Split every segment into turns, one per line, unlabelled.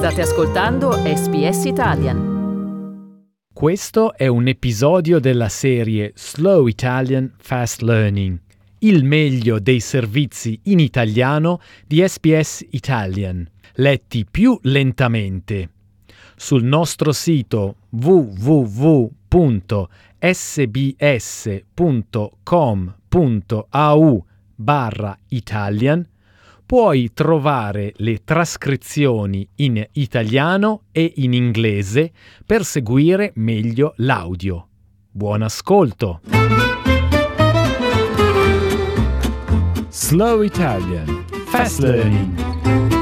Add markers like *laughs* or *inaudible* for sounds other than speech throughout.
State ascoltando SBS Italian.
Questo è un episodio della serie Slow Italian Fast Learning, il meglio dei servizi in italiano di SBS Italian, letti più lentamente. Sul nostro sito www.sbs.com.au barra Italian puoi trovare le trascrizioni in italiano e in inglese per seguire meglio l'audio. Buon ascolto! Slow Italian Fast Learning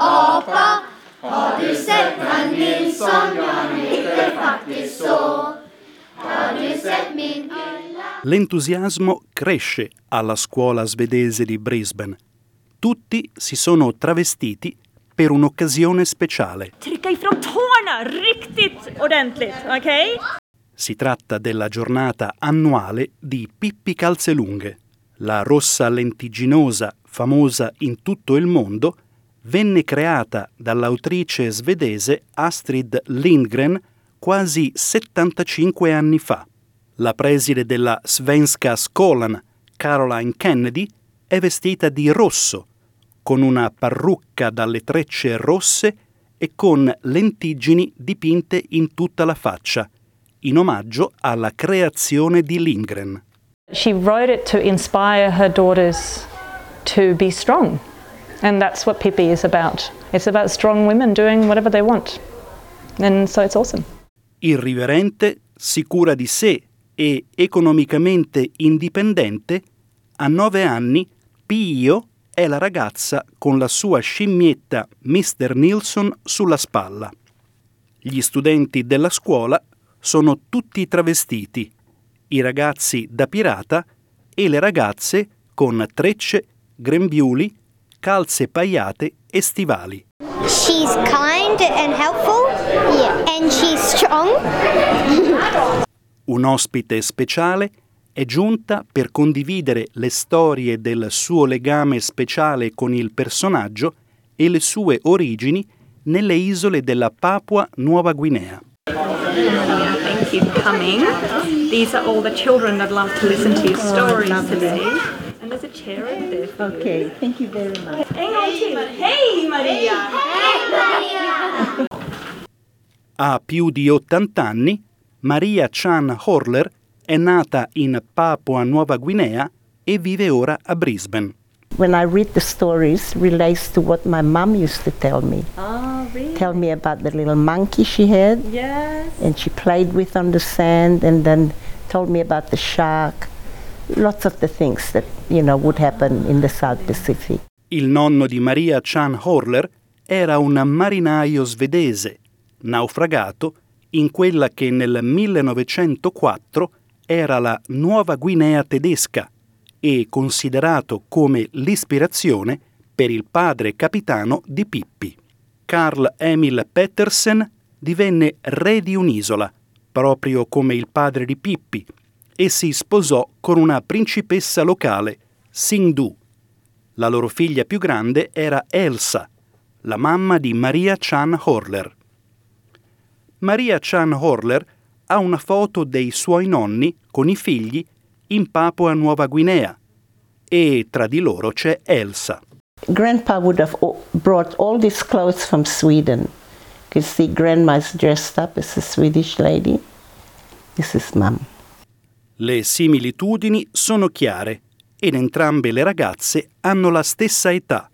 apa? Har du sett herr Nilsson, ja, han heter faktiskt så. Har du sett min lilla...
L'entusiasmo cresce alla scuola svedese di Brisbane. Tutti si sono travestiti per un'occasione speciale.
Trycka ifrån tårna riktigt ordentligt, okej?
Si tratta della giornata annuale di Pippi Calzelunghe. La rossa lentigginosa, famosa in tutto il mondo, venne creata dall'autrice svedese Astrid Lindgren quasi 75 anni fa. La preside della Svenska Skolan, Caroline Kennedy, è vestita di rosso, con una parrucca dalle trecce rosse e con lentiggini dipinte in tutta la faccia, in omaggio alla creazione di Lindgren.
She wrote it to inspire her daughters to be strong. And that's what Pippi is about. It's about strong women doing whatever they want. And so it's awesome.
Irriverente, sicura di sé e economicamente indipendente, a nove anni Pio è la ragazza con la sua scimmietta Mr. Nilsson sulla spalla. Gli studenti della scuola sono tutti travestiti, i ragazzi da pirata e le ragazze con trecce, grembiuli, calze pagliate e stivali.
She's kind and helpful. Yeah. And she's strong.
Un ospite speciale è giunta per condividere le storie del suo legame speciale con il personaggio e le sue origini nelle isole della Papua Nuova Guinea.
Thank you for coming. These are all the children that love to listen to your stories today. And there's a chair over there for you.
Okay, thank you very much.
Hang on to it. Hey, Maria!
Ha più di 80 anni, Maria Chan Horler è nata in Papua Nuova Guinea e vive ora a Brisbane.
When I read the stories, relates to what my mom used to tell me.
Oh, really?
Tell me about the little monkey she had,
Yes.
and she played with on the sand, and then told me about the shark. Lots of the things that you know would happen in the South Pacific.
Il nonno di Maria Chan Horler era un marinaio svedese, naufragato in quella che nel 1904 era la Nuova Guinea tedesca e considerato come l'ispirazione per il padre capitano di Pippi. Carl Emil Pettersen divenne re di un'isola, proprio come il padre di Pippi, e si sposò con una principessa locale, Singdu. La loro figlia più grande era Elsa, la mamma di Maria Chan Horler. Maria Chan Horler ha una foto dei suoi nonni con i figli in Papua Nuova Guinea e tra di loro c'è Elsa.
Grandpa would have brought all these clothes from Sweden. You see, Grandma's dressed up as a Swedish lady. This is Mom.
Le similitudini sono chiare ed entrambe le ragazze hanno la stessa età.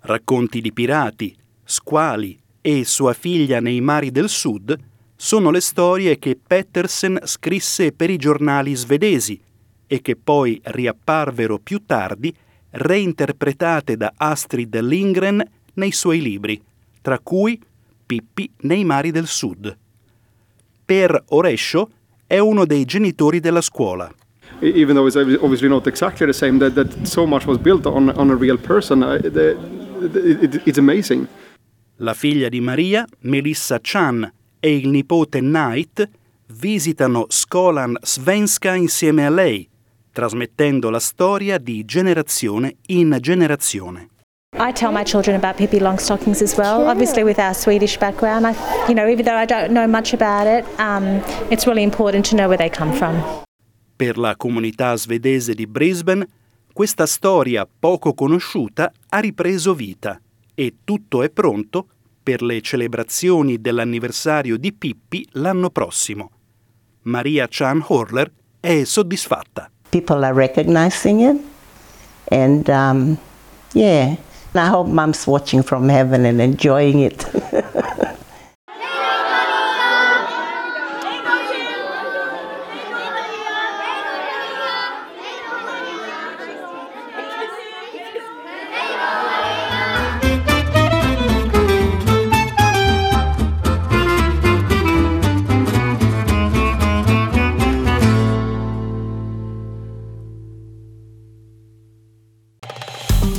Racconti di pirati, squali e sua figlia nei mari del sud sono le storie che Pettersen scrisse per i giornali svedesi e che poi riapparvero più tardi reinterpretate da Astrid Lindgren nei suoi libri, tra cui Pippi nei mari del sud. Per Orescio è uno dei genitori della scuola.
even though it's obviously not exactly the same, that, that so much was built on, on a real person, uh, the, the, it, it's amazing.
La figlia di Maria, Melissa Chan, e il nipote Knight visitano Skolan Svenska insieme a lei, trasmettendo la storia di generazione in generazione.
I tell my children about Pippi Longstockings as well. Obviously, with our Swedish background, I, you know, even though I don't know much about it, um, it's really important to know where they come from.
Per la comunità svedese di Brisbane, questa storia poco conosciuta ha ripreso vita e tutto è pronto per le celebrazioni dell'anniversario di Pippi l'anno prossimo. Maria Chan Horler è soddisfatta.
People are recognizing it, and um, yeah, I hope Mom's watching from heaven and enjoying it. *laughs*